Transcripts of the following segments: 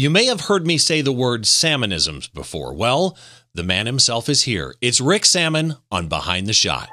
You may have heard me say the word sammonisms before. Well, the man himself is here. It's Rick Sammon on Behind the Shot.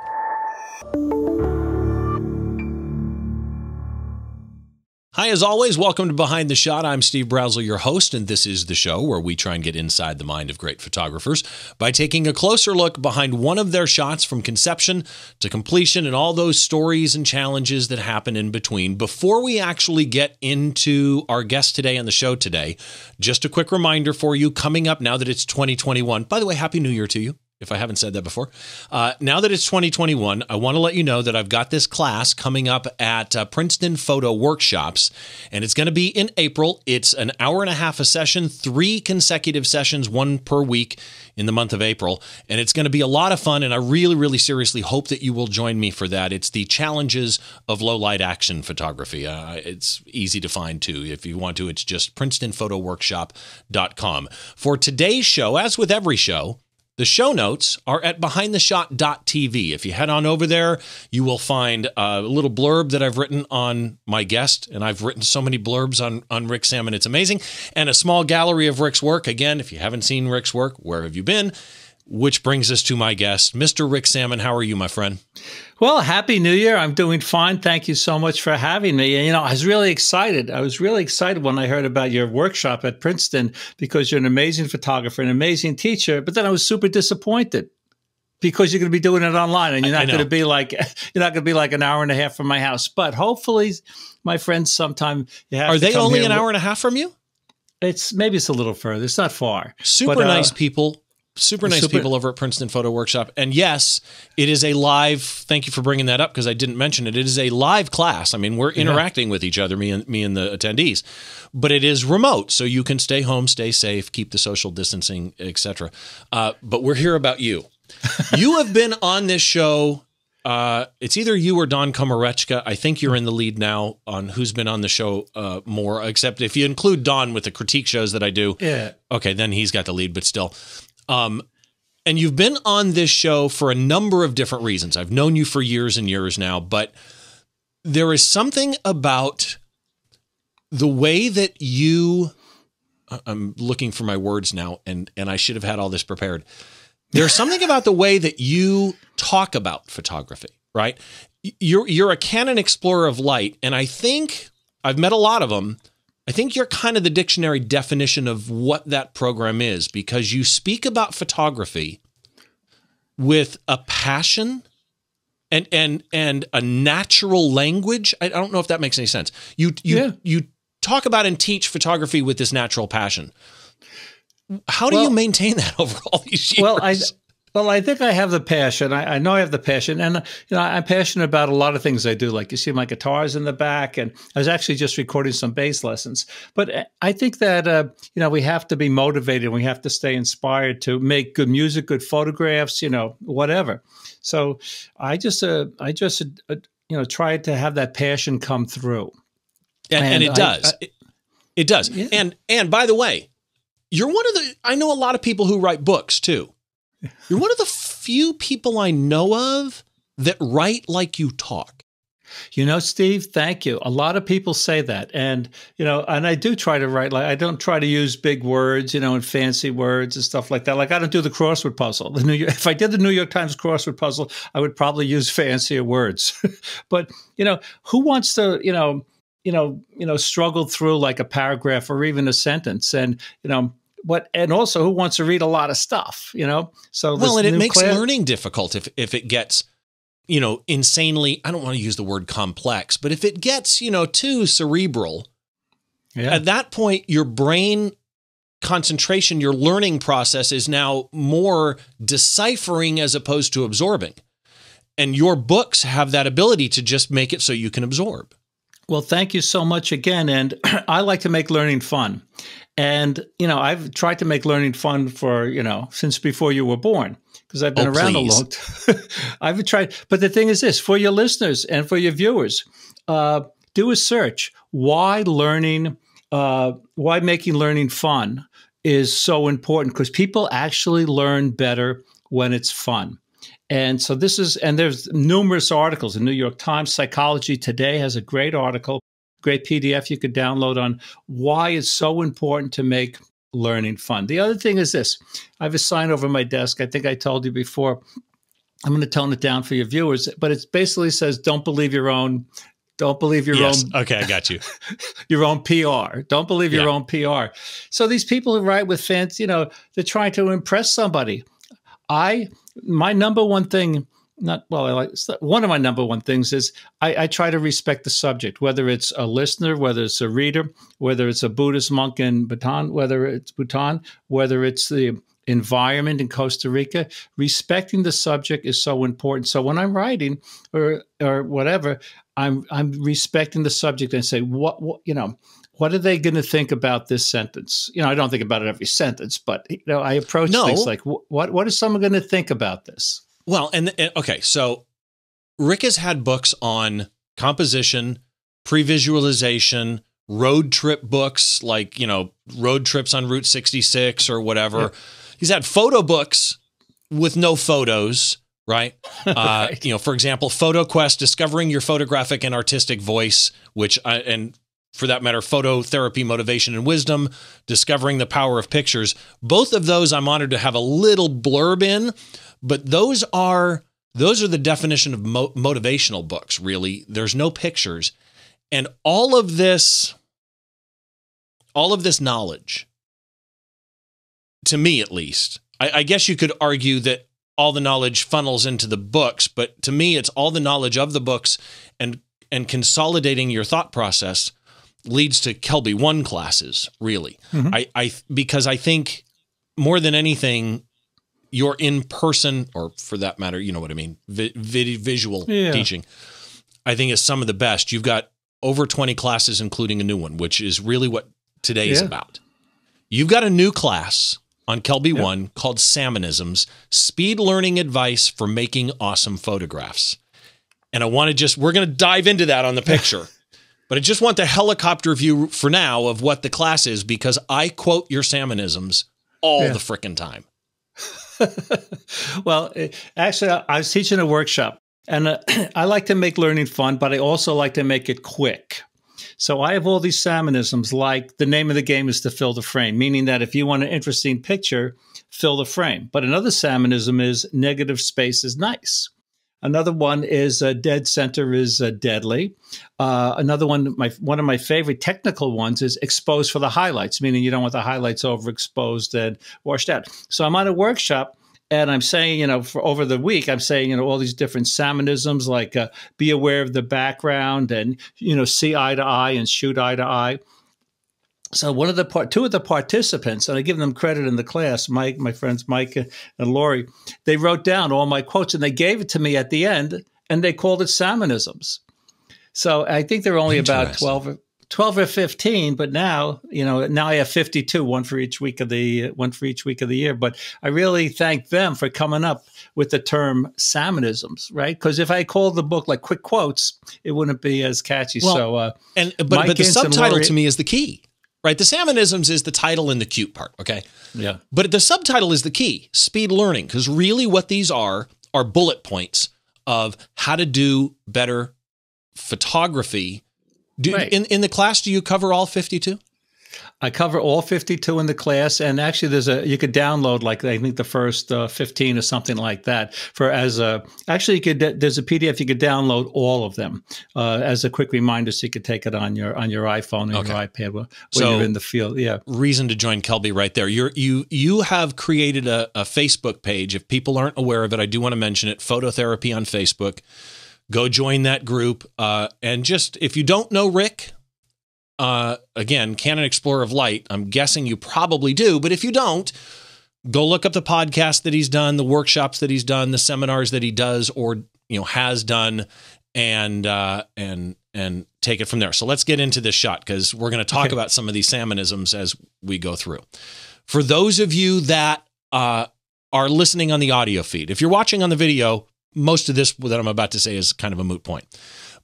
Hi, as always, welcome to Behind the Shot. I'm Steve Brazill, your host, and this is the show where we try and get inside the mind of great photographers by taking a closer look behind one of their shots from conception to completion and all those stories and challenges that happen in between. Before we actually get into our guest today on the show today, just a quick reminder for you coming up now that it's 2021. By the way, Happy New Year to you if I haven't said that before. Uh, now that it's 2021, I want to let you know that I've got this class coming up at uh, Princeton Photo Workshops, and it's going to be in April. It's an hour and a half a session, three consecutive sessions, one per week in the month of April, and it's going to be a lot of fun. And I really, really seriously hope that you will join me for that. It's the challenges of low light action photography. Uh, it's easy to find too. If you want to, it's just PrincetonPhotoWorkshop.com. For today's show, as with every show, the show notes are at behindtheshot.tv. If you head on over there, you will find a little blurb that I've written on my guest, and I've written so many blurbs on, on Rick Sammon, it's amazing, and a small gallery of Rick's work. Again, if you haven't seen Rick's work, where have you been? Which brings us to my guest, Mr. Rick Sammon. How are you, my friend? Well, happy New Year. I'm doing fine. Thank you so much for having me. And, you know, I was really excited. I was really excited when I heard about your workshop at Princeton because you're an amazing photographer, an amazing teacher. But then I was super disappointed because you're going to be doing it online and you're not going to be like you're not going to be like an hour and a half from my house. But hopefully, my friends, sometime you have. Are they only an hour and a half from you? It's maybe it's a little further. It's not far. Super but, nice uh, people super nice super. people over at Princeton Photo Workshop. And yes, it is a live. Thank you for bringing that up because I didn't mention it. It is a live class. I mean, we're interacting yeah. with each other, me and me and the attendees, but it is remote, so you can stay home, stay safe, keep the social distancing, etc. Uh, but we're here about you. you have been on this show. Uh, it's either you or Don Komarechka. I think you're in the lead now on who's been on the show uh, more. Except if you include Don with the critique shows that I do, yeah. Okay, then he's got the lead. But still, um, and you've been on this show for a number of different reasons. I've known you for years and years now, but there is something about the way that you I'm looking for my words now and and I should have had all this prepared. There's something about the way that you talk about photography, right? You're you're a Canon explorer of light and I think I've met a lot of them I think you're kind of the dictionary definition of what that program is because you speak about photography with a passion and and and a natural language. I don't know if that makes any sense. You you yeah. you talk about and teach photography with this natural passion. How do well, you maintain that over all these years? Well, I well, I think I have the passion. I, I, know I have the passion, and you know, I'm passionate about a lot of things I do. Like you see, my guitars in the back, and I was actually just recording some bass lessons. But uh, I think that uh, you know we have to be motivated. And we have to stay inspired to make good music, good photographs. You know, whatever. So I just, uh, I just, uh, you know, try to have that passion come through, and, and, and it I, does. I, it, it, does. Yeah. And and by the way, you're one of the. I know a lot of people who write books too. You're one of the few people I know of that write like you talk. You know, Steve, thank you. A lot of people say that. And, you know, and I do try to write like I don't try to use big words, you know, and fancy words and stuff like that. Like I don't do the crossword puzzle. The New York, if I did the New York Times crossword puzzle, I would probably use fancier words. but, you know, who wants to, you know, you know, you know, struggle through like a paragraph or even a sentence and, you know, what and also who wants to read a lot of stuff, you know? So well, and it makes class- learning difficult if if it gets you know insanely. I don't want to use the word complex, but if it gets you know too cerebral, yeah. at that point your brain concentration, your learning process is now more deciphering as opposed to absorbing. And your books have that ability to just make it so you can absorb. Well, thank you so much again. And I like to make learning fun. And, you know, I've tried to make learning fun for, you know, since before you were born, because I've been oh, around please. a long time. I've tried. But the thing is this for your listeners and for your viewers, uh, do a search. Why learning, uh, why making learning fun is so important? Because people actually learn better when it's fun. And so this is, and there's numerous articles. The New York Times Psychology Today has a great article great PDF you could download on why it's so important to make learning fun. The other thing is this I have a sign over my desk. I think I told you before. I'm going to tone it down for your viewers, but it basically says don't believe your own don't believe your yes. own. Okay, I got you. your own PR. Don't believe your yeah. own PR. So these people who write with fans, you know, they're trying to impress somebody. I, my number one thing, not well, I like one of my number one things is I, I try to respect the subject, whether it's a listener, whether it's a reader, whether it's a Buddhist monk in Bhutan, whether it's Bhutan, whether it's the environment in Costa Rica, respecting the subject is so important. So when I'm writing or or whatever, I'm I'm respecting the subject and say what, what you know what are they going to think about this sentence? You know, I don't think about it every sentence, but you know, I approach no. things like what what is someone going to think about this? Well, and, and okay, so Rick has had books on composition, pre-visualization, road trip books like, you know, road trips on Route 66 or whatever. Yeah. He's had photo books with no photos right? Uh, right. You know, for example, Photo Quest, discovering your photographic and artistic voice, which I, and for that matter, photo therapy, motivation, and wisdom, discovering the power of pictures. Both of those I'm honored to have a little blurb in, but those are those are the definition of mo- motivational books. Really, there's no pictures, and all of this, all of this knowledge, to me at least, I, I guess you could argue that all the knowledge funnels into the books, but to me, it's all the knowledge of the books and and consolidating your thought process leads to Kelby one classes. Really, mm-hmm. I, I because I think more than anything, your in person or for that matter, you know what I mean, vi- vi- visual yeah. teaching, I think is some of the best. You've got over twenty classes, including a new one, which is really what today is about. You've got a new class on Kelby yep. One called Sammonisms Speed Learning Advice for Making Awesome Photographs. And I want to just, we're going to dive into that on the picture. but I just want the helicopter view for now of what the class is because I quote your Sammonisms all yeah. the frickin' time. well, eh, actually, I was teaching a workshop and uh, I like to make learning fun, but I also like to make it quick. So I have all these sammonisms like the name of the game is to fill the frame, meaning that if you want an interesting picture, fill the frame. But another sammonism is negative space is nice. Another one is uh, dead center is uh, deadly. Uh, another one, my one of my favorite technical ones is exposed for the highlights, meaning you don't want the highlights overexposed and washed out. So I'm on a workshop and I'm saying, you know, for over the week, I'm saying, you know, all these different sammonisms, like uh, be aware of the background and, you know, see eye to eye and shoot eye to eye. So one of the part, two of the participants, and I give them credit in the class, Mike, my friends Mike and Lori, they wrote down all my quotes and they gave it to me at the end, and they called it sammonisms. So I think they're only about twelve 12 or 15 but now you know now i have 52 one for each week of the one for each week of the year. But i really thank them for coming up with the term sammonisms right? Because if i called the book like quick quotes it wouldn't be as catchy. Well, so uh and but, but the subtitle Lori, to me is the key right the sammonisms is the title and the cute part okay yeah but the subtitle is the key speed learning because really what these are are bullet points of how to do better photography do, right. in, in the class, do you cover all 52? I cover all 52 in the class, and actually, there's a you could download like I think the first uh, 15 or something like that. For as a actually, you could there's a PDF you could download all of them uh, as a quick reminder, so you could take it on your on your iPhone or okay. your iPad when so, you're in the field. Yeah, reason to join Kelby right there. You're you you have created a, a Facebook page. If people aren't aware of it, I do want to mention it. Phototherapy on Facebook go join that group. Uh, and just if you don't know Rick, uh, again, Canon Explorer of Light, I'm guessing you probably do, but if you don't, go look up the podcast that he's done, the workshops that he's done, the seminars that he does or you know has done, and uh, and and take it from there. So let's get into this shot because we're going to talk okay. about some of these sammonisms as we go through. For those of you that uh, are listening on the audio feed, if you're watching on the video, most of this that I'm about to say is kind of a moot point.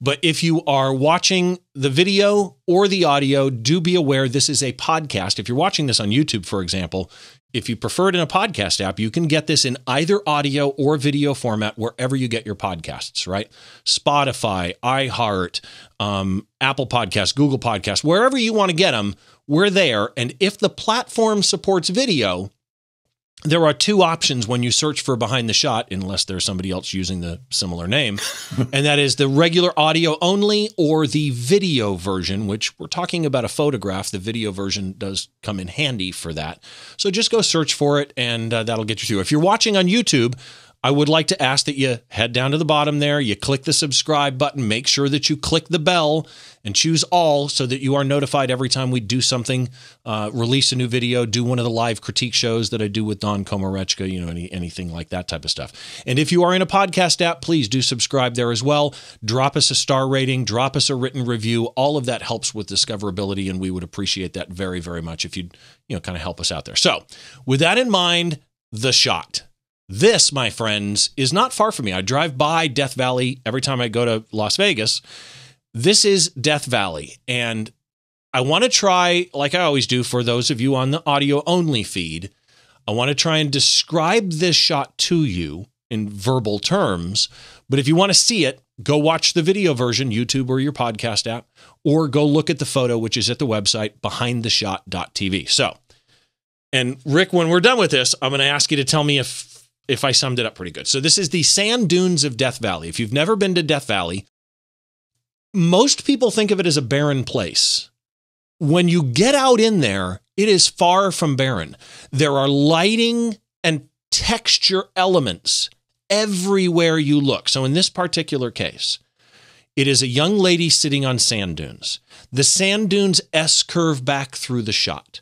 But if you are watching the video or the audio, do be aware this is a podcast. If you're watching this on YouTube, for example, if you prefer it in a podcast app, you can get this in either audio or video format wherever you get your podcasts, right? Spotify, iHeart, um, Apple Podcasts, Google Podcasts, wherever you want to get them, we're there. And if the platform supports video, there are two options when you search for behind the shot, unless there's somebody else using the similar name, and that is the regular audio only or the video version, which we're talking about a photograph. The video version does come in handy for that. So just go search for it, and uh, that'll get you through. If you're watching on YouTube, I would like to ask that you head down to the bottom there, you click the subscribe button, make sure that you click the bell and choose all so that you are notified every time we do something, uh, release a new video, do one of the live critique shows that I do with Don Komarechka, you know, any, anything like that type of stuff. And if you are in a podcast app, please do subscribe there as well. Drop us a star rating, drop us a written review. All of that helps with discoverability, and we would appreciate that very, very much if you'd, you know, kind of help us out there. So, with that in mind, the shot. This, my friends, is not far from me. I drive by Death Valley every time I go to Las Vegas. This is Death Valley. And I want to try, like I always do for those of you on the audio only feed, I want to try and describe this shot to you in verbal terms. But if you want to see it, go watch the video version, YouTube or your podcast app, or go look at the photo, which is at the website behindtheshot.tv. So, and Rick, when we're done with this, I'm going to ask you to tell me if if I summed it up pretty good. So this is the sand dunes of Death Valley. If you've never been to Death Valley, most people think of it as a barren place. When you get out in there, it is far from barren. There are lighting and texture elements everywhere you look. So in this particular case, it is a young lady sitting on sand dunes. The sand dunes S curve back through the shot.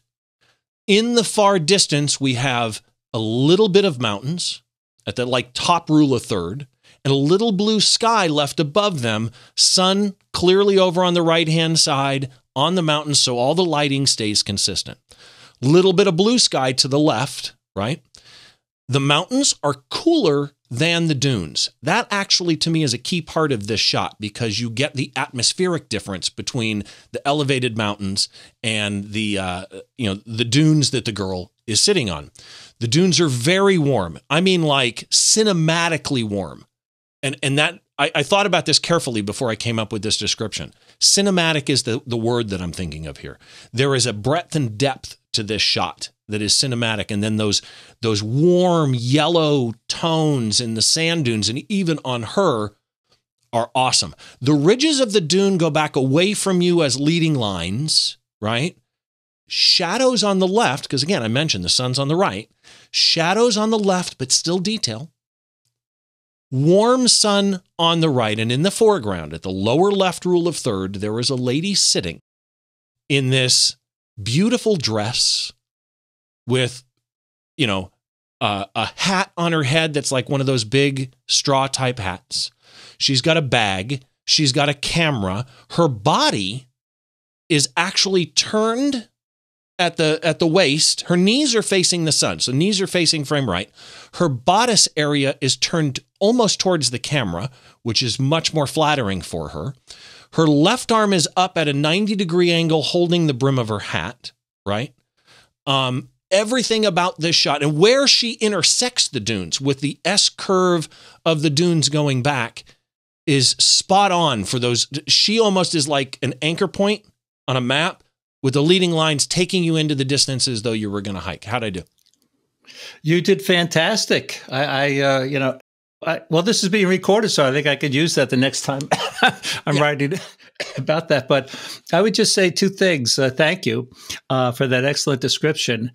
In the far distance, we have a little bit of mountains at the like top rule of third, and a little blue sky left above them, sun clearly over on the right hand side on the mountains, so all the lighting stays consistent. Little bit of blue sky to the left, right? The mountains are cooler than the dunes. That actually, to me, is a key part of this shot because you get the atmospheric difference between the elevated mountains and the uh, you know the dunes that the girl is sitting on. The dunes are very warm. I mean, like cinematically warm. And and that I, I, thought about this carefully before I came up with this description. Cinematic is the, the word that I'm thinking of here. There is a breadth and depth to this shot that is cinematic. And then those those warm yellow tones in the sand dunes and even on her are awesome. The ridges of the dune go back away from you as leading lines, right? Shadows on the left, because again, I mentioned the sun's on the right, shadows on the left, but still detail. Warm sun on the right, and in the foreground, at the lower left rule of third, there is a lady sitting in this beautiful dress with, you know, uh, a hat on her head that's like one of those big straw type hats. She's got a bag. She's got a camera. Her body is actually turned at the at the waist. Her knees are facing the sun, so knees are facing frame right. Her bodice area is turned almost towards the camera, which is much more flattering for her. Her left arm is up at a 90 degree angle, holding the brim of her hat. Right. Um, everything about this shot and where she intersects the dunes with the S curve of the dunes going back is spot on for those. She almost is like an anchor point on a map with the leading lines taking you into the distance as though you were going to hike. How'd I do? You did fantastic. I, I uh, you know, I, well, this is being recorded, so I think I could use that the next time I'm yeah. writing about that. But I would just say two things. Uh, thank you uh, for that excellent description.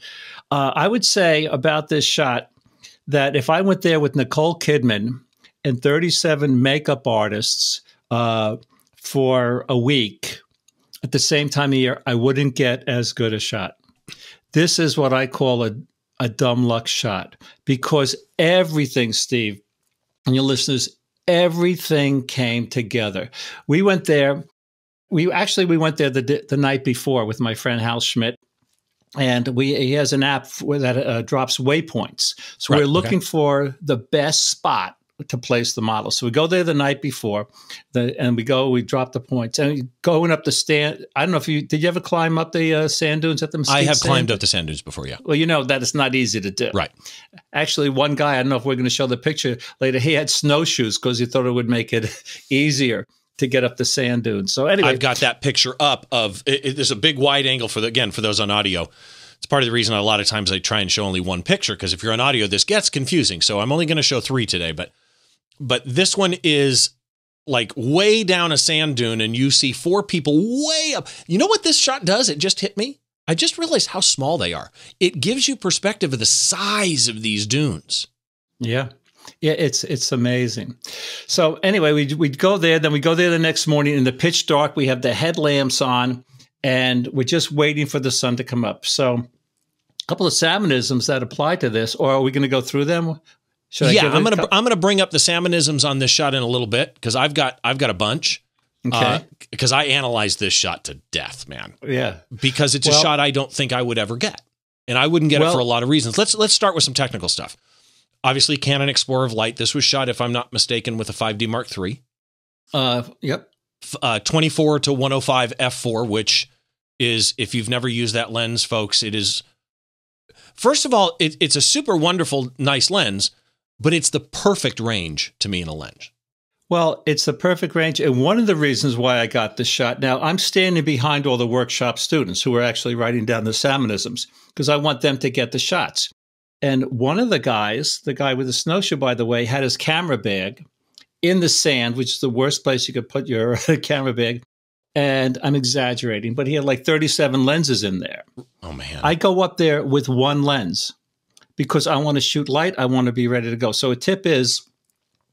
Uh, I would say about this shot that if I went there with Nicole Kidman and 37 makeup artists uh, for a week, at the same time of year, I wouldn't get as good a shot. This is what I call a, a dumb luck shot because everything, Steve, and your listeners, everything came together. We went there. We actually we went there the the night before with my friend Hal Schmidt, and we he has an app that uh, drops waypoints. So right, we're looking okay. for the best spot to place the model. So we go there the night before, the, and we go, we drop the points, and going up the stand. I don't know if you did. You ever climb up the uh, sand dunes at the? Mesquite I have sand? climbed up the sand dunes before. Yeah. Well, you know that it's not easy to do. Right. Actually, one guy, I don't know if we're going to show the picture later. He had snowshoes because he thought it would make it easier to get up the sand dunes. So anyway, I've got that picture up of. It, it, there's a big wide angle for the again for those on audio it's part of the reason a lot of times I try and show only one picture because if you're on audio, this gets confusing. So I'm only going to show three today, but but this one is like way down a sand dune, and you see four people way up. You know what this shot does? It just hit me. I just realized how small they are. It gives you perspective of the size of these dunes. Yeah. Yeah, it's it's amazing. So anyway, we we go there, then we go there the next morning in the pitch dark. We have the headlamps on, and we're just waiting for the sun to come up. So, a couple of sammonisms that apply to this, or are we going to go through them? Should yeah, I'm gonna I'm gonna bring up the sammonisms on this shot in a little bit because I've got I've got a bunch. Okay. Because uh, I analyzed this shot to death, man. Yeah. Because it's well, a shot I don't think I would ever get, and I wouldn't get well, it for a lot of reasons. Let's let's start with some technical stuff. Obviously, Canon Explorer of Light. This was shot, if I'm not mistaken, with a 5D Mark III. Uh, yep. Uh, 24 to 105 f4, which is if you've never used that lens, folks, it is first of all, it, it's a super wonderful, nice lens, but it's the perfect range to me in a lens. Well, it's the perfect range. And one of the reasons why I got this shot now, I'm standing behind all the workshop students who are actually writing down the sammonisms because I want them to get the shots. And one of the guys, the guy with the snowshoe, by the way, had his camera bag in the sand, which is the worst place you could put your camera bag and I'm exaggerating, but he had like 37 lenses in there. Oh man. I go up there with one lens because I want to shoot light, I want to be ready to go. So a tip is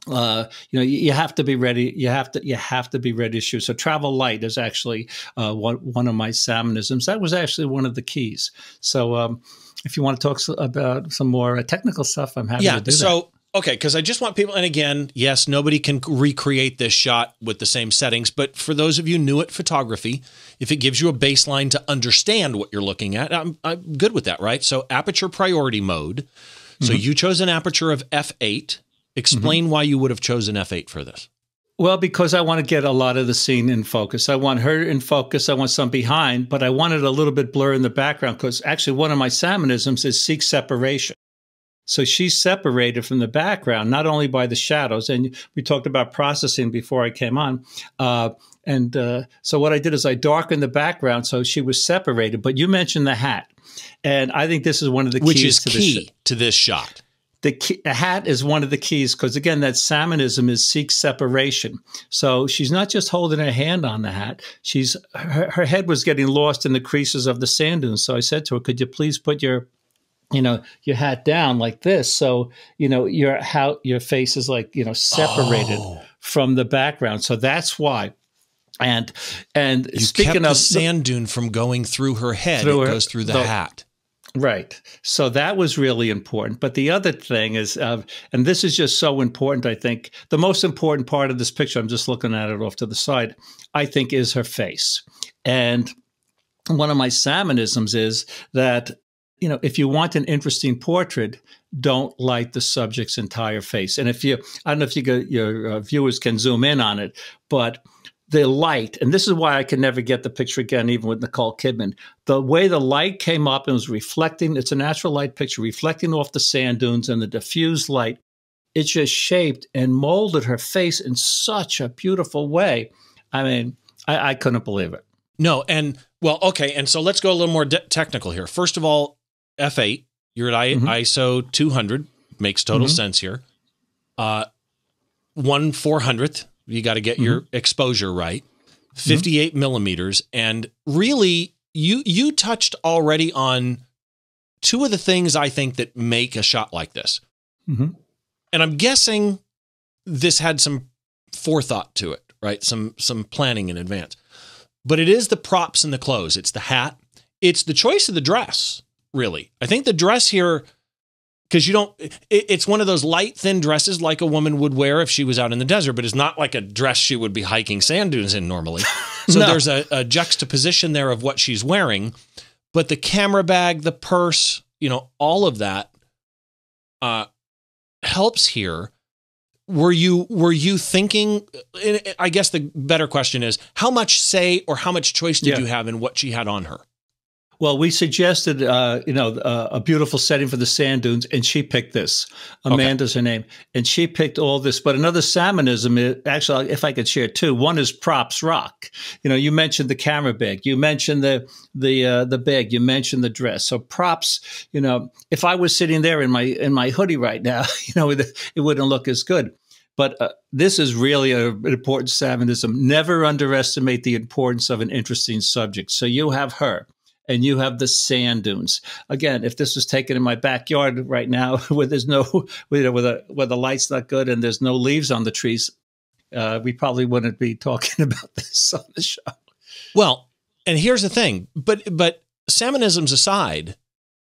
uh, you know, you, have to be ready. You have to, you have to be ready to shoot. So travel light is actually uh, one one of my sammonisms. That was actually one of the keys. So um, if you want to talk about some more uh, technical stuff, I'm happy yeah, to do so, that. Okay, because I just want people, and again, yes, nobody can recreate this shot with the same settings, but for those of you new at photography, if it gives you a baseline to understand what you're looking at, I'm, I'm good with that, right? So, aperture priority mode. So, mm-hmm. you chose an aperture of f8. Explain mm-hmm. why you would have chosen f8 for this. Well, because I want to get a lot of the scene in focus. I want her in focus. I want some behind, but I wanted a little bit blur in the background because actually one of my sammonisms is seek separation. So she's separated from the background, not only by the shadows, and we talked about processing before I came on. Uh, and uh, so what I did is I darkened the background so she was separated. But you mentioned the hat, and I think this is one of the which keys is to key this to this shot. The, key, the, hat is one of the keys because again, that sammonism is seek separation. So she's not just holding her hand on the hat; she's her, her head was getting lost in the creases of the sand dunes. So I said to her, "Could you please put your you know your hat down like this. So you know your how your face is like you know separated oh. from the background. So that's why. And and you speaking kept of the sand dune from going through her head through it her, goes through the, the, hat. Right. So that was really important. But the other thing is uh, and this is just so important i think the most important part of this picture i'm just looking at it off to the side i think is her face. And one of my sammonisms is that you know, if you want an interesting portrait, don't light the subject's entire face. And if you, I don't know if you go, your uh, viewers can zoom in on it, but the light, and this is why I can never get the picture again, even with Nicole Kidman. The way the light came up and was reflecting, it's a natural light picture, reflecting off the sand dunes and the diffused light. It just shaped and molded her face in such a beautiful way. I mean, I, I couldn't believe it. No, and well, okay, and so let's go a little more technical here. First of all, f8. You're at mm-hmm. ISO 200. Makes total mm-hmm. sense here. Uh, one four hundredth. You got to get mm-hmm. your exposure right. Mm-hmm. 58 millimeters, and really, you you touched already on two of the things I think that make a shot like this. Mm-hmm. And I'm guessing this had some forethought to it, right? Some some planning in advance. But it is the props and the clothes. It's the hat. It's the choice of the dress really. I think the dress here, because you don't, it, it's one of those light, thin dresses like a woman would wear if she was out in the desert, but it's not like a dress she would be hiking sand dunes in normally. So no. there's a, a juxtaposition there of what she's wearing. But the camera bag, the purse, you know, all of that uh, helps here. were you were you thinking i guess the better question is how much say or how much choice did yeah. you have in what she had on her well, we suggested, uh, you know, uh, a beautiful setting for the sand dunes, and she picked this. Amanda's okay. her name, and she picked all this. But another sammonism, actually, if I could share two, one is props rock. You know, you mentioned the camera bag, you mentioned the the uh, the bag, you mentioned the dress. So props, you know, if I was sitting there in my in my hoodie right now, you know, it, it wouldn't look as good. But uh, this is really a, an important sammonism. Never underestimate the importance of an interesting subject. So you have her and you have the sand dunes. Again, if this was taken in my backyard right now, where there's no, where, the, where the light's not good and there's no leaves on the trees, uh, we probably wouldn't be talking about this on the show. Well, and here's the thing, but but sammonisms aside,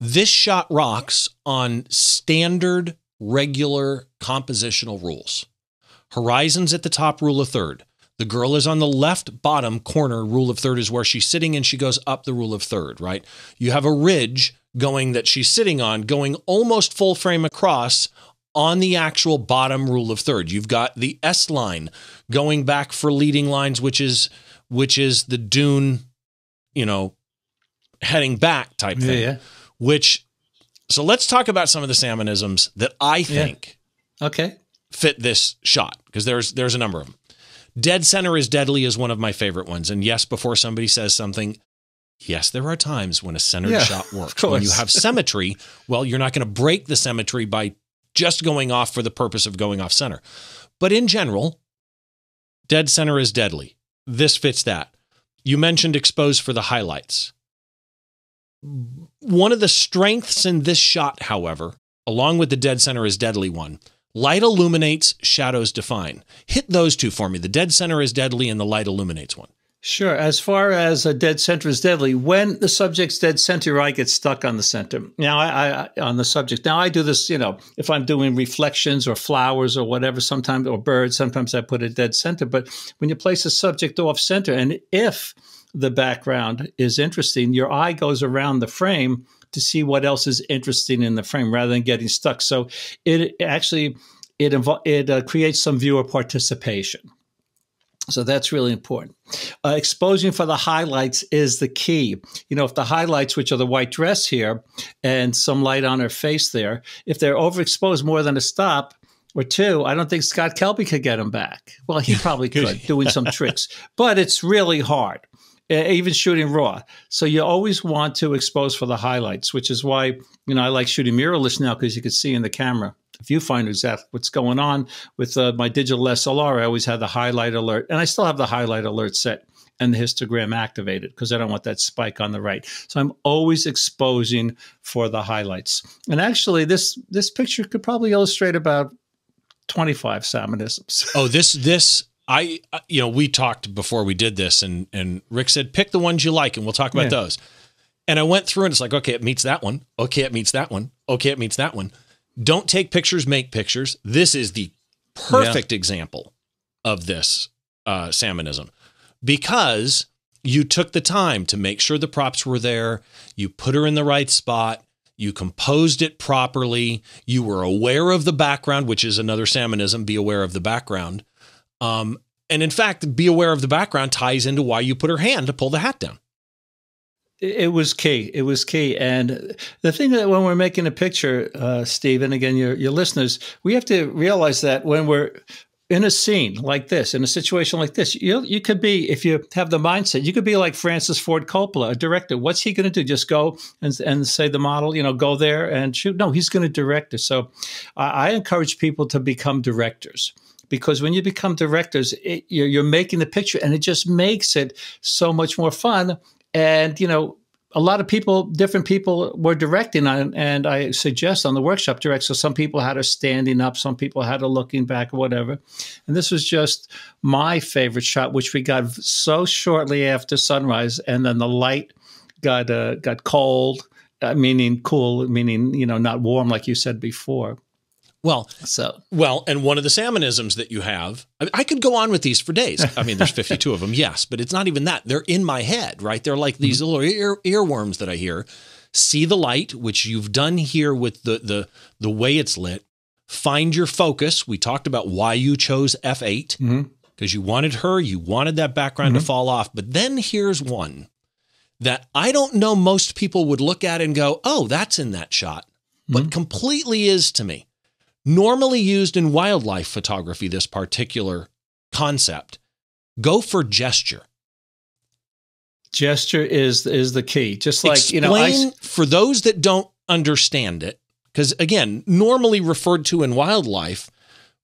this shot rocks on standard, regular compositional rules. Horizons at the top, rule of third. The girl is on the left bottom corner. Rule of third is where she's sitting and she goes up the rule of third, right? You have a ridge going that she's sitting on, going almost full frame across on the actual bottom rule of third. You've got the S line going back for leading lines, which is which is the dune, you know, heading back type thing. Yeah, Which so let's talk about some of the sammonisms that I think yeah. okay fit this shot because there's there's a number of them. Dead center is deadly is one of my favorite ones. And yes, before somebody says something, yes, there are times when a centered yeah, shot works. When you have symmetry, well, you're not going to break the symmetry by just going off for the purpose of going off center. But in general, dead center is deadly. This fits that. You mentioned exposed for the highlights. One of the strengths in this shot, however, along with the dead center is deadly one, Light illuminates, shadows define. Hit those two for me. The dead center is deadly and the light illuminates one. Sure. As far as a dead center is deadly, when the subject's dead center, I get stuck on the center. Now, I, I, on the subject. Now, I do this. You know, if I'm doing reflections or flowers or whatever, sometimes or birds, sometimes I put a dead center. But when you place a subject off center, and if the background is interesting, your eye goes around the frame to see what else is interesting in the frame rather than getting stuck. So it actually it it uh, creates some viewer participation. So that's really important. Uh, exposing for the highlights is the key. You know, if the highlights, which are the white dress here and some light on her face there, if they're overexposed more than a stop, or two, I don't think Scott Kelby could get them back. Well, he probably could, doing some tricks, but it's really hard even shooting raw. So you always want to expose for the highlights, which is why you know I like shooting mirrorless now because you can see in the camera. Find exactly what's going on with uh, my digital SLR, I always have the highlight alert, and I still have the highlight alert set and the histogram activated because I don't want that spike on the right. So I'm always exposing for the highlights. And actually, this this picture could probably illustrate about 25 sammonisms. Oh, this this I, uh, you know, we talked before we did this, and and Rick said pick the ones you like, and we'll talk about yeah. those. And I went through, and it's like, okay, it meets that one. Okay, it meets that one. Okay, it meets that one. Don't take pictures, make pictures. This is the perfect yeah. example of this uh, sammonism because you took the time to make sure the props were there. You put her in the right spot. You composed it properly. You were aware of the background, which is another sammonism. Be aware of the background. Um, and in fact, be aware of the background ties into why you put her hand to pull the hat down. It was key. It was key. And the thing that when we're making a picture, uh, Steve, and again, your, your listeners, we have to realize that when we're in a scene like this, in a situation like this, you you could be if you have the mindset, you could be like Francis Ford Coppola, a director. What's he going to do? Just go and and say the model, you know, go there and shoot? No, he's going to direct it. So, I, I encourage people to become directors because when you become directors, it, you're, you're making the picture and it just makes it so much more fun. And, you know, a lot of people, different people were directing, on, and I suggest on the workshop direct. So some people had a standing up, some people had a looking back, or whatever. And this was just my favorite shot, which we got so shortly after sunrise, and then the light got uh, got cold, uh, meaning cool, meaning you know not warm like you said before. Well, so well, and one of the sammonisms that you have, I, I, could go on with these for days. I mean, there's 52 of them, yes, but it's not even that. They're in my head, right? They're like these mm-hmm. little ear, earworms that I hear. See the light, which you've done here with the the the way it's lit. find your focus. We talked about why you chose F8 because mm-hmm. you wanted her, you wanted that background mm-hmm. to fall off. But then here's one that I don't know most people would look at and go, oh, that's in that shot, but mm-hmm. completely is to me. Normally used in wildlife photography, this particular concept. Go for gesture. Gesture is is the key. Just like Explain, you know, I, for those that don't understand it, because again, normally referred to in wildlife,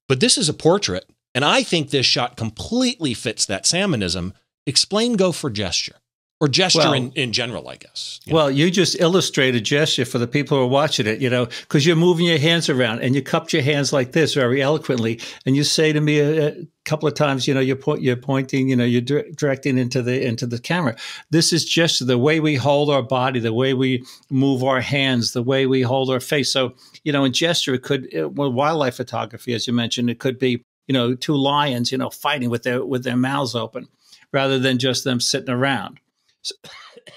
but this is a portrait, and I think this shot completely fits that sammonism. Explain go for gesture or gesture well, in, in general, I guess. You well, know? you just illustrated gesture for the people who are watching it, you know, because you're moving your hands around and you cup your hands like this very eloquently. And you say to me a, a couple of times, you know, you're, po- you're pointing, you know, you're directing into the, into the camera. This is just the way we hold our body, the way we move our hands, the way we hold our face. So, you know, in gesture, it could, well, wildlife photography, as you mentioned, it could be, you know, two lions, you know, fighting with their, with their mouths open rather than just them sitting around so,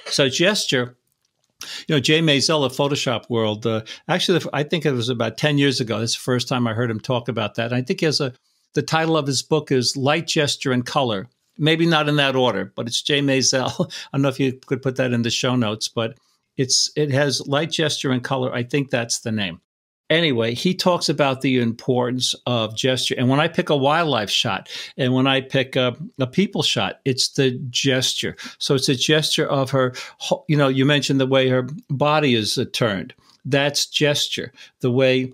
so gesture you know, Jay Maisel of Photoshop World. Uh, actually, I think it was about ten years ago. That's the first time I heard him talk about that. And I think he has a. The title of his book is Light, Gesture, and Color. Maybe not in that order, but it's Jay Maisel. I don't know if you could put that in the show notes, but it's it has light, gesture, and color. I think that's the name anyway, he talks about the importance of gesture. And when I pick a wildlife shot and when I pick a, a, people shot, it's the gesture. So it's a gesture of her, you know, you mentioned the way her body is uh, turned. That's gesture. The way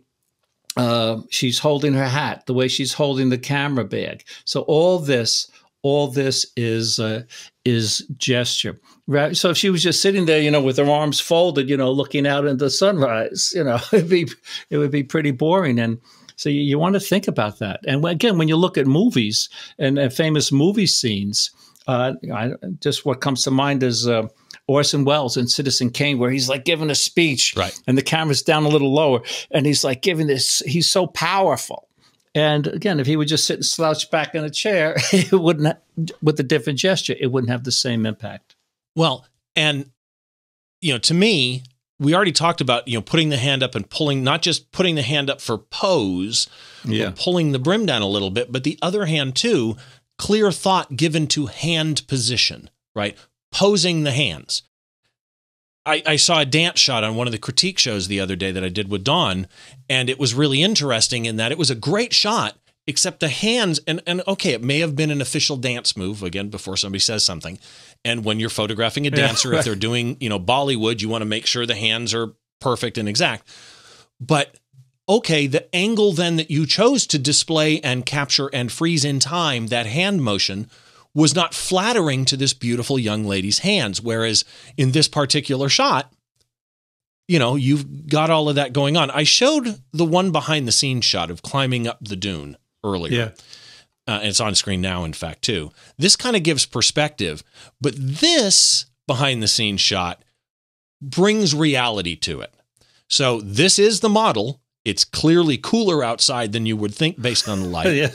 uh, she's holding her hat, the way she's holding the camera bag. So all this all this is uh, is gesture. Right. So if she was just sitting there, you know, with her arms folded, you know, looking out into the sunrise, you know, it'd be it would be pretty boring. And so you, you want to think about that. And again, when you look at movies and, and famous movie scenes, uh, I, just what comes to mind is. Uh, Orson Welles in Citizen Kane, where he's like giving a speech, right. and the camera's down a little lower, and he's like giving this. He's so powerful, and again, if he would just sit and slouch back in a chair, it wouldn't, with a different gesture, it wouldn't have the same impact. Well, and, you know, to me, we already talked about, you know, putting the hand up and pulling, not just putting the hand up for pose, yeah. pulling the brim down a little bit, but the other hand too, clear thought given to hand position, right? Posing the hands. I, I, saw a dance shot on one of the critique shows the other day that I did with Don, and it was really interesting in that it was a great shot, except the hands and and okay, it may have been an official dance move again before somebody says something. And when you're photographing a dancer, yeah, if they're doing you know Bollywood, you want to make sure the hands are perfect and exact. But okay, the angle then that you chose to display and capture and freeze in time that hand motion was not flattering to this beautiful young lady's hands. Whereas in this particular shot, you know, you've got all of that going on. I showed the one behind the scenes shot of climbing up the dune earlier. Yeah. Uh, it's on screen now, in fact, too. This kind of gives perspective, but this behind the scenes shot brings reality to it. So this is the model. It's clearly cooler outside than you would think based on the light. yeah.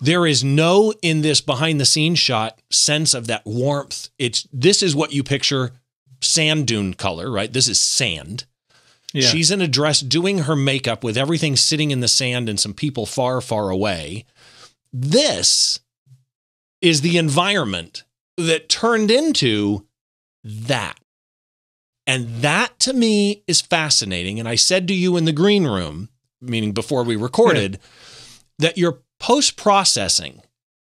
There is no in this behind the scenes shot sense of that warmth. It's this is what you picture sand dune color, right? This is sand. Yeah. She's in a dress doing her makeup with everything sitting in the sand and some people far, far away. This is the environment that turned into that. And that to me is fascinating. And I said to you in the green room, meaning before we recorded, yeah. that you're post processing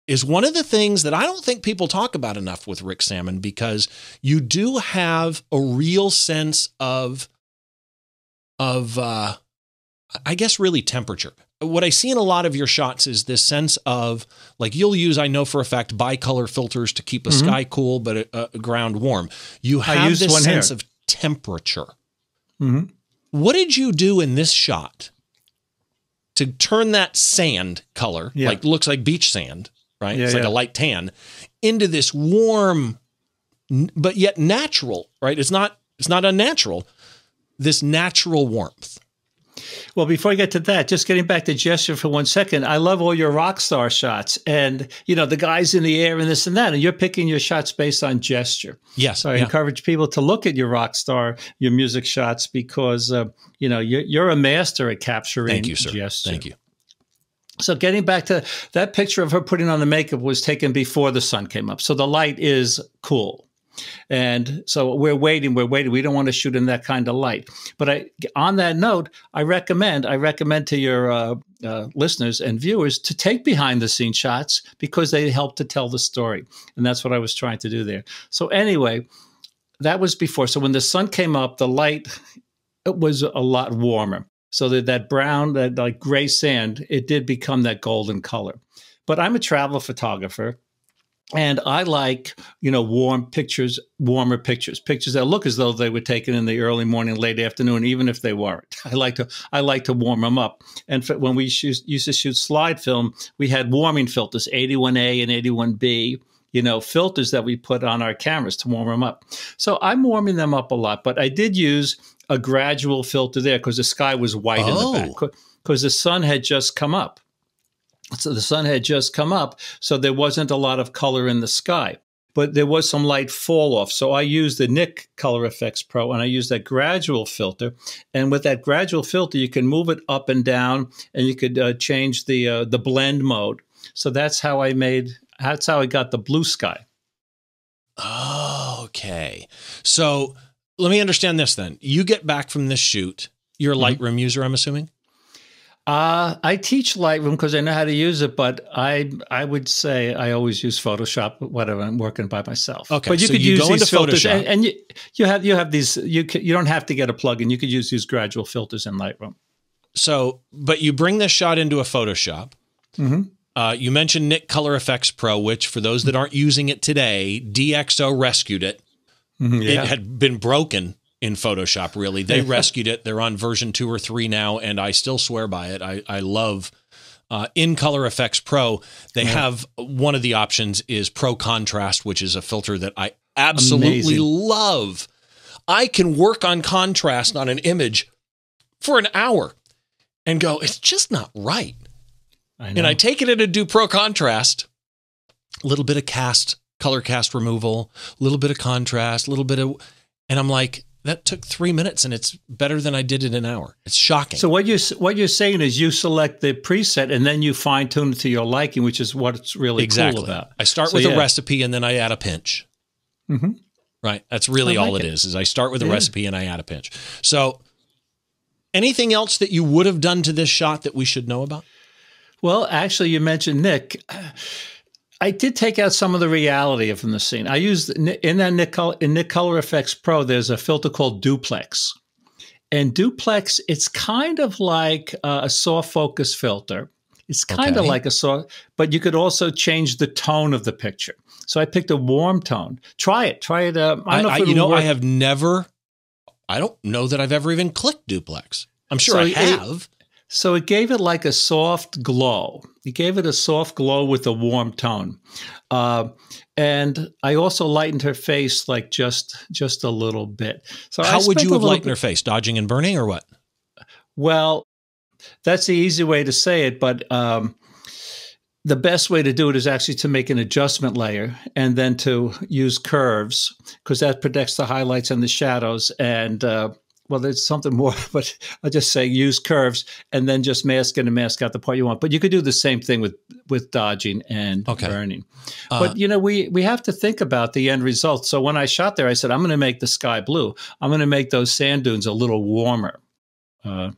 is one of the things that I don't think people talk about enough with Rick Sammon because you do have a real sense of of uh, I guess really temperature. What I see in a lot of your shots is this sense of like you'll use I know for a fact bicolor filters to keep a mm-hmm. sky cool but a, a, ground warm. You have this sense here. of temperature. Mm-hmm. What did you do in this shot to turn that sand color, yeah. like looks like beach sand, right? Yeah, it's like yeah. a light tan, into this warm, but yet natural, right? It's not it's not unnatural. This natural warmth. Well, before I get to that, just getting back to gesture for one second, I love all your rock star shots and, you know, the guys in the air and this and that. And you're picking your shots based on gesture. Yes. So I yeah. encourage people to look at your rock star, your music shots, because, uh, you know, you're, you're, a master at capturing Thank you, sir. gesture. Thank you. So getting back to that picture of her putting on the makeup was taken before the sun came up. So the light is cool. And so we're waiting, we're waiting. We don't want to shoot in that kind of light. But I, on that note, I recommend, I recommend to your uh, uh, listeners and viewers to take behind the scene shots because they help to tell the story. And that's what I was trying to do there. So anyway, that was before. So when the sun came up, the light it was a lot warmer. So that that brown, that like gray sand, it did become that golden color. But I'm a travel photographer and I like, you know, warm pictures, warmer pictures, pictures that look as though they were taken in the early morning, late afternoon, even if they weren't. I like to, I like to warm them up. And for, when we shoot, used to shoot slide film, we had warming filters, 81A and 81B, you know, filters that we put on our cameras to warm them up. So I'm warming them up a lot, but I did use a gradual filter there because the sky was white oh. in the back oh. because the sun had just come up. So the sun had just come up, so there wasn't a lot of color in the sky, but there was some light fall off. So I used the Nik Color Effects Pro and I used that gradual filter. And with that gradual filter, you can move it up and down, and you could uh, change the uh, the blend mode. So that's how I made. That's how I got the blue sky. Okay, so let me understand this then. You get back from this shoot. You're a mm-hmm. Lightroom user, I'm assuming. Uh, I teach Lightroom because I know how to use it, but I I would say I always use Photoshop whatever I'm working by myself. Okay, but you so could you use these filters, and, and, you, you have you have these. You can, you don't have to get a plugin. You could use these gradual filters in Lightroom. So, but you bring this shot into a Photoshop. Mm-hmm. Uh, you mentioned Nik Color Effects Pro, which for those that aren't using it today, DxO rescued it. Mm-hmm, yeah. It had been broken in Photoshop, really. They rescued it. They're on version two or three now, and I still swear by it. I, I love uh, in Color Effects Pro. They yeah. have one of the options is Pro Contrast, which is a filter that I absolutely Amazing. love. I can work on contrast on an image for an hour and go, it's just not right. I and I take it in and do Pro Contrast, a little bit of cast, color cast removal, a little bit of contrast, a little bit of, and I'm like, that took three minutes and it's better than I did in an hour. It's shocking. So what you what you're saying is you select the preset and then you fine tune it to your liking, which is what it's really exactly. cool about. I start so, with yeah. a recipe and then I add a pinch. Mm-hmm. Right. That's really like all it, it is. Is I start with a yeah. recipe and I add a pinch. So, anything else that you would have done to this shot that we should know about? Well, actually, you mentioned Nik. I did take out some of the reality from the scene. I used in that Nik, in Nik Color Effects Pro. There's a filter called Duplex, and Duplex it's kind of like a soft focus filter. It's kind okay. of like a soft, but you could also change the tone of the picture. So I picked a warm tone. Try it. Try it. Uh, I, I, you know, work. I have never. I don't know that I've ever even clicked Duplex. I'm sure so I have. It, so it gave it like a soft glow. It gave it a soft glow with a warm tone. Uh, and I also lightened her face like just just a little bit. So how would you have lightened bit, her face? Dodging and burning or what? Well, that's the easy way to say it, but um, the best way to do it is actually to make an adjustment layer and then to use curves because that protects the highlights and the shadows and uh, well, there's something more, but I'll just say use curves and then just mask in and mask out the part you want. But you could do the same thing with with dodging and okay. burning. Uh, but you know, we we have to think about the end result. So when I shot there, I said I'm going to make the sky blue. I'm going to make those sand dunes a little warmer. Uh,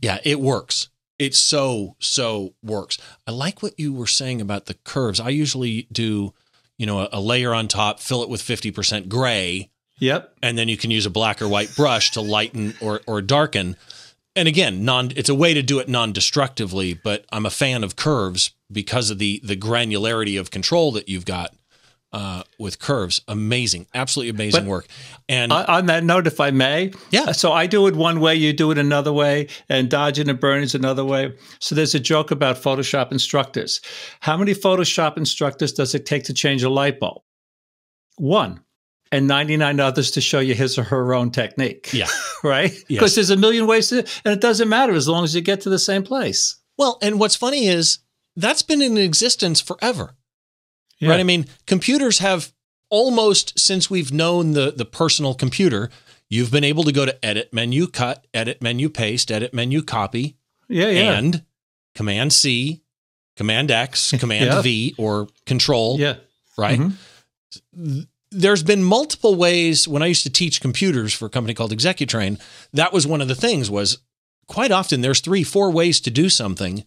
yeah, it works. It so so works. I like what you were saying about the curves. I usually do, you know, a, a layer on top, fill it with 50% gray Yep. And then you can use a black or white brush to lighten or, or darken. And again, non it's a way to do it non-destructively, but I'm a fan of curves because of the the granularity of control that you've got uh, with curves. Amazing, absolutely amazing but work. And on that note, if I may, yeah. So I do it one way, you do it another way, and dodging and burning is another way. So there's a joke about Photoshop instructors. How many Photoshop instructors does it take to change a light bulb? One. And 99 others to show you his or her own technique. Yeah. right? Because yes. there's a million ways to, and it doesn't matter as long as you get to the same place. Well, and what's funny is that's been in existence forever. Yeah. Right? I mean, computers have almost since we've known the the personal computer, you've been able to go to edit menu, cut, edit menu, paste, edit menu, copy. Yeah, yeah. And command C, command X, command yeah. V or control. Yeah. Right? Mm-hmm. There's been multiple ways when I used to teach computers for a company called Executrain, that was one of the things was quite often there's three, four ways to do something.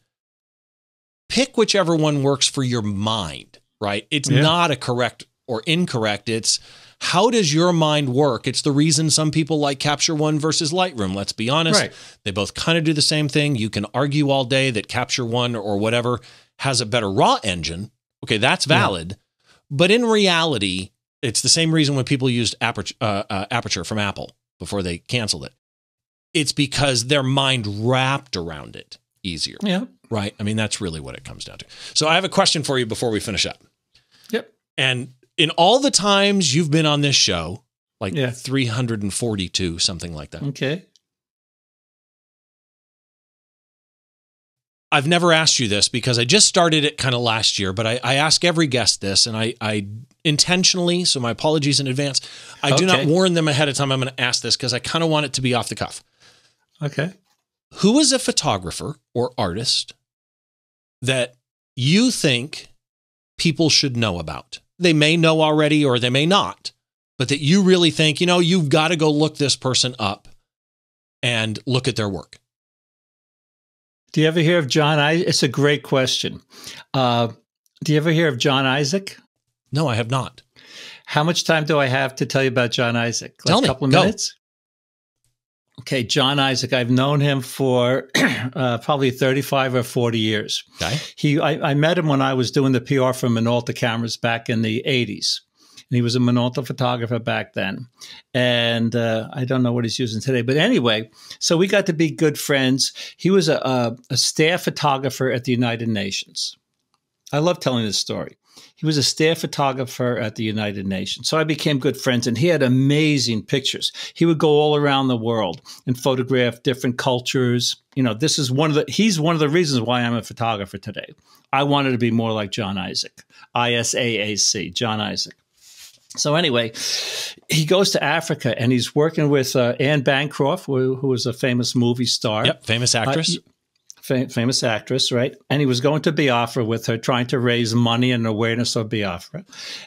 Pick whichever one works for your mind, right? It's yeah. not a correct or incorrect. It's how does your mind work? It's the reason some people like Capture One versus Lightroom. Let's be honest. Right. They both kind of do the same thing. You can argue all day that Capture One or whatever has a better raw engine. Okay, that's valid. Yeah. But in reality, it's the same reason when people used Aperture, uh, uh, Aperture from Apple before they canceled it it's because their mind wrapped around it easier. Yeah. Right. I mean, that's really what it comes down to. So I have a question for you before we finish up. Yep. And in all the times you've been on this show, like yeah. 342, something like that. Okay. I've never asked you this because I just started it kind of last year, but I, I ask every guest this, and I, I intentionally, so my apologies in advance. I okay. do not warn them ahead of time. I'm going to ask this because I kind of want it to be off the cuff. Okay. Who is a photographer or artist that you think people should know about? They may know already or they may not, but that you really think, you know, you've got to go look this person up and look at their work. Do you ever hear of John? I- it's a great question. Uh, do you ever hear of John Isaac? No, I have not. How much time do I have to tell you about John Isaac? Like tell me. A couple of Go. minutes. Okay, John Isaac. I've known him for uh, probably thirty-five or forty years. Okay. He, I, I, met him when I was doing the PR for Minolta cameras back in the '80s, and he was a Minolta photographer back then. And uh, I don't know what he's using today, but anyway, so we got to be good friends. He was a, a, a staff photographer at the United Nations. I love telling this story. He was a staff photographer at the United Nations. So I became good friends and he had amazing pictures. He would go all around the world and photograph different cultures. You know, this is one of the, he's one of the reasons why I'm a photographer today. I wanted to be more like John Isaac, I S A A C, John Isaac. So anyway, he goes to Africa and he's working with uh, Anne Bancroft, who, who was a famous movie star. Yep, famous actress. Uh, fam- famous actress, right? And he was going to Biafra with her, trying to raise money and awareness of Biafra.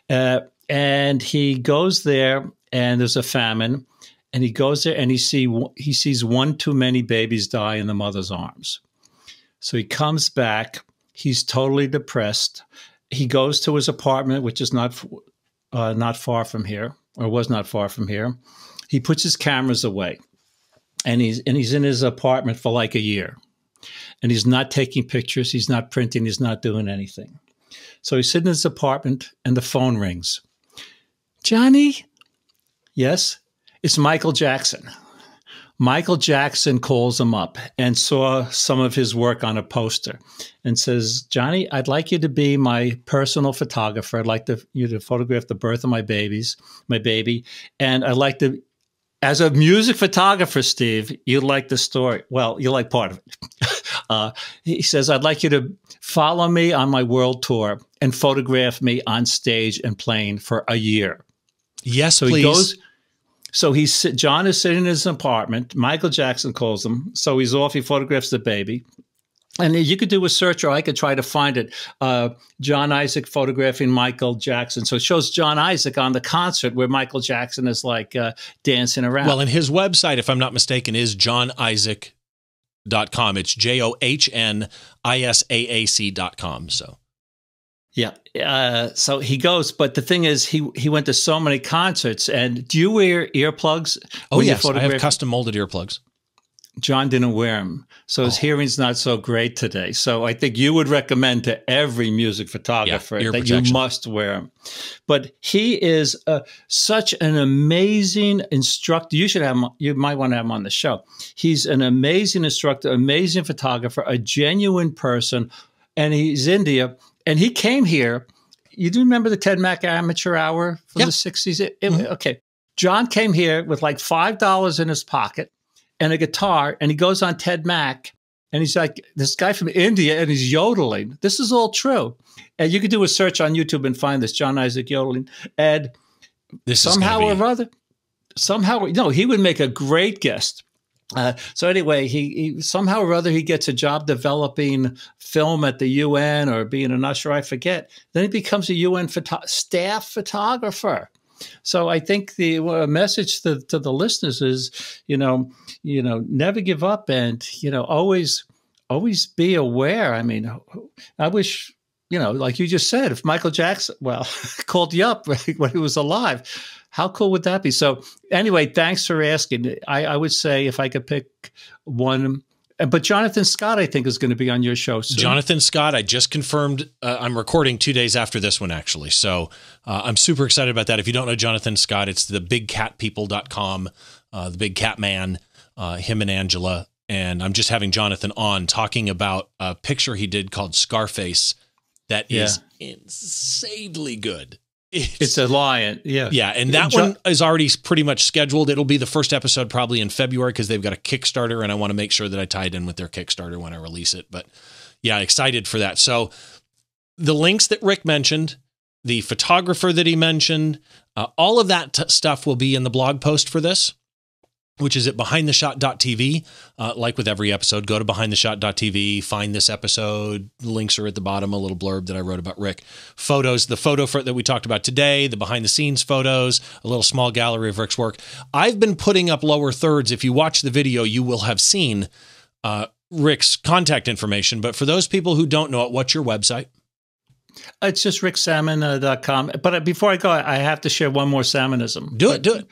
Uh, and he goes there, and there's a famine, and he goes there, and he see he sees one too many babies die in the mother's arms. So he comes back. He's totally depressed. He goes to his apartment, which is not uh, not far from here, or was not far from here. He puts his cameras away, and he's and he's in his apartment for like a year and he's not taking pictures, he's not printing, he's not doing anything. So he's sitting in his apartment and the phone rings. Johnny? Yes, it's Michael Jackson. Michael Jackson calls him up and saw some of his work on a poster and says, Johnny, I'd like you to be my personal photographer. I'd like to, you to photograph the birth of my babies, my baby. And I'd like to as a music photographer, Steve, you like the story. Well, you like part of it. Uh, he says, I'd like you to follow me on my world tour and photograph me on stage and playing for a year. Yes, so please. He goes, so he's John is sitting in his apartment. Michael Jackson calls him. So he's off. He photographs the baby. And you could do a search, or I could try to find it. Uh, John Isaac photographing Michael Jackson. So it shows John Isaac on the concert where Michael Jackson is like uh, dancing around. Well, and his website, if I'm not mistaken, is johnisaac.com. It's J O H N I S A A C.com. So. Yeah. Uh, so he goes, but the thing is, he he went to so many concerts. And do you wear earplugs? Oh yes, I have custom molded earplugs. John didn't wear them, so his oh. hearing's not so great today. So I think you would recommend to every music photographer yeah, that you must wear them. But he is uh, such an amazing instructor. You should have him, you might want to have him on the show. He's an amazing instructor, amazing photographer, a genuine person, and he's India. And he came here you do remember the Ted Mack Amateur Hour from Yeah. the '60s? It- it- Mhm. Okay, John came here with like five dollars in his pocket and a guitar, and he goes on Ted Mack, and he's like this guy from India, and he's yodeling. This is all true, and you could do a search on YouTube and find this John Isaac yodeling, and This somehow be, or other, somehow no, he would make a great guest. Uh, so anyway, he, he somehow or other he gets a job developing film at the UN or being an usher, I forget. Then he becomes a UN photo- staff photographer. So I think the uh, message to, to the listeners is, you know, you know, never give up and you know always always be aware. I mean, I wish you know, like you just said, if Michael Jackson, well, called you up when he was alive, how cool would that be? So, anyway, thanks for asking. I, I would say if I could pick one, but Jonathan Scott, I think, is going to be on your show soon. Jonathan Scott, I just confirmed. Uh, I'm recording two days after this one, actually. So uh, I'm super excited about that. If you don't know Jonathan Scott, it's the bigcatpeople.com, uh, the big cat man, uh, him and Angela. And I'm just having Jonathan on talking about a picture he did called Scarface that is insanely good. It's a lion. Yeah. Yeah, and that one is already pretty much scheduled. It'll be the first episode probably in February because they've got a Kickstarter, and I want to make sure that I tie it in with their Kickstarter when I release it. But yeah, excited for that. So the links that Rick mentioned, the photographer that he mentioned, uh, all of that t- stuff will be in the blog post for this. Which is at behindtheshot.tv. Uh, like with every episode, go to behindtheshot.tv, find this episode. Links are at the bottom, a little blurb that I wrote about Rick photos, the photo for, that we talked about today, the behind the scenes photos, a little small gallery of Rick's work. I've been putting up lower thirds. If you watch the video, you will have seen uh, Rick's contact information. But for those people who don't know it, what's your website? It's just ricksammon.com. But uh, before I go, I have to share one more sammonism. Do it, do it.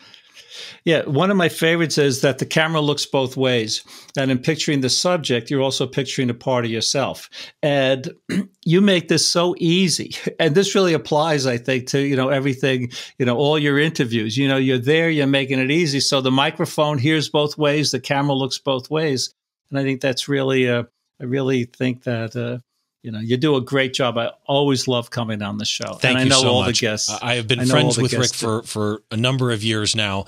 Yeah, one of my favorites is that the camera looks both ways. And in picturing the subject, you're also picturing a part of yourself. And you make this so easy. And this really applies, I think, to, you know, everything, you know, all your interviews. You know, you're there, you're making it easy. So the microphone hears both ways, the camera looks both ways. And I think that's really, uh, I really think that, uh, you know, you do a great job. I always love coming on the show. Thank and I you know so all much. the guests. I have been friends with Rick for, for a number of years now.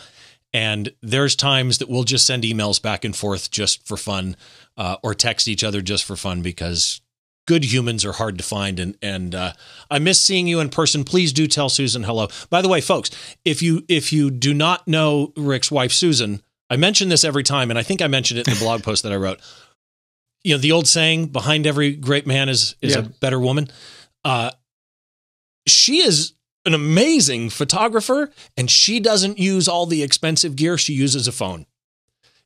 And there's times that we'll just send emails back and forth just for fun uh, or text each other just for fun because good humans are hard to find. And, and uh, I miss seeing you in person. Please do tell Susan hello. By the way, folks, if you, if you do not know Rick's wife, Susan, I mention this every time. And I think I mentioned it in the blog post that I wrote. You know, the old saying behind every great man is, is a better woman. Uh, she is an amazing photographer and she doesn't use all the expensive gear she uses a phone.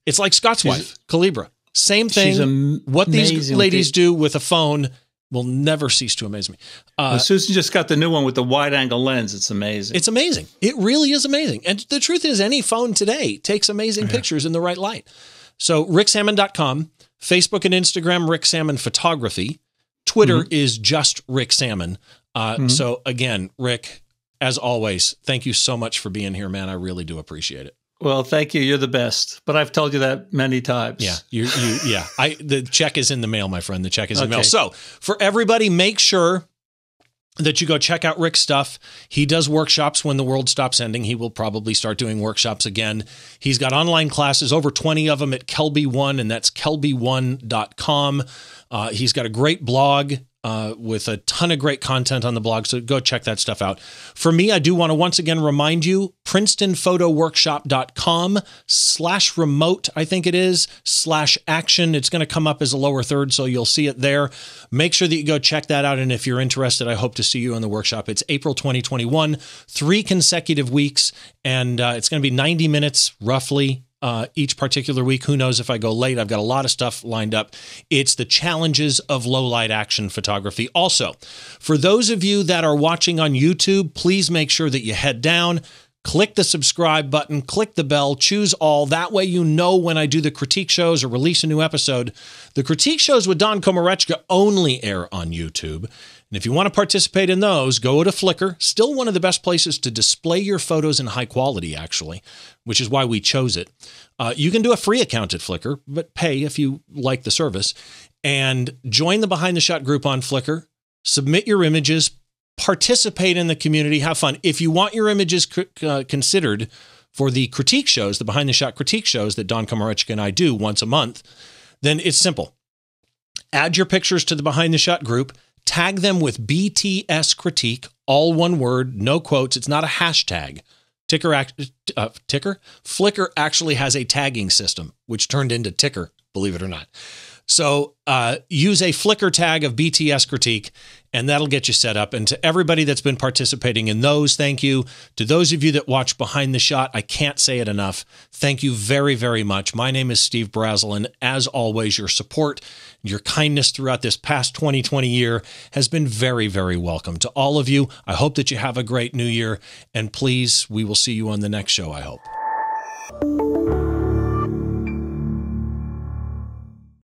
It's like scott's She's- wife Kalebra. Same thing am- what these ladies do with a phone will never cease to amaze me. Uh, Well, Susan just got the new one with the wide angle lens. It's amazing. it's amazing. It really is amazing. And the truth is any phone today takes amazing pictures in the right light. So ricksammon.com facebook and instagram rick sammon photography. Twitter Mm-hmm. is just rick sammon. Uh, so again rick as always thank you so much for being here man i really do appreciate it well, thank you. You're the best. But I've told you that many times. yeah you, you yeah i the check is in the mail my friend the check is in the mail so for everybody make sure that you go check out Rick's stuff. He does workshops when the world stops ending. He will probably start doing workshops again. He's got online classes, over 20 of them at Kelby One, and that's kelby1.com. Uh, he's got a great blog uh, with a ton of great content on the blog. So go check that stuff out. For me, I do want to once again remind you, princetonphotoworkshop.com slash remote, I think it is, slash action. It's going to come up as a lower third, so you'll see it there. Make sure that you go check that out. And if you're interested, I hope to see you in the workshop. It's April 2021, three consecutive weeks, and uh, it's going to be 90 minutes roughly uh, each particular week. Who knows if I go late? I've got a lot of stuff lined up. It's the challenges of low light action photography. Also, for those of you that are watching on YouTube, please make sure that you head down. Click the subscribe button, click the bell, choose all. That way, you know when I do the critique shows or release a new episode. The critique shows with Don Komarechka only air on YouTube. And if you want to participate in those, go to Flickr. Still one of the best places to display your photos in high quality, actually, which is why we chose it. Uh, you can do a free account at Flickr, but pay if you like the service. And join the Behind the Shot group on Flickr. Submit your images, participate in the community, have fun. If you want your images uh, considered for the critique shows, the behind the shot critique shows that Don Komarechka and I do once a month, then it's simple. Add your pictures to the behind the shot group, tag them with BTS critique, all one word, no quotes. It's not a hashtag. Ticker, uh, Ticker, Flickr actually has a tagging system, which turned into Ticker, believe it or not. So uh, use a Flickr tag of BTS critique, and that'll get you set up. And to everybody that's been participating in those, thank you. To those of you that watch Behind the Shot, I can't say it enough. Thank you very, very much. My name is Steve Brazill, and as always, your support, your kindness throughout this past 2020 year has been very, very welcome. To all of you, I hope that you have a great new year, and please, we will see you on the next show, I hope.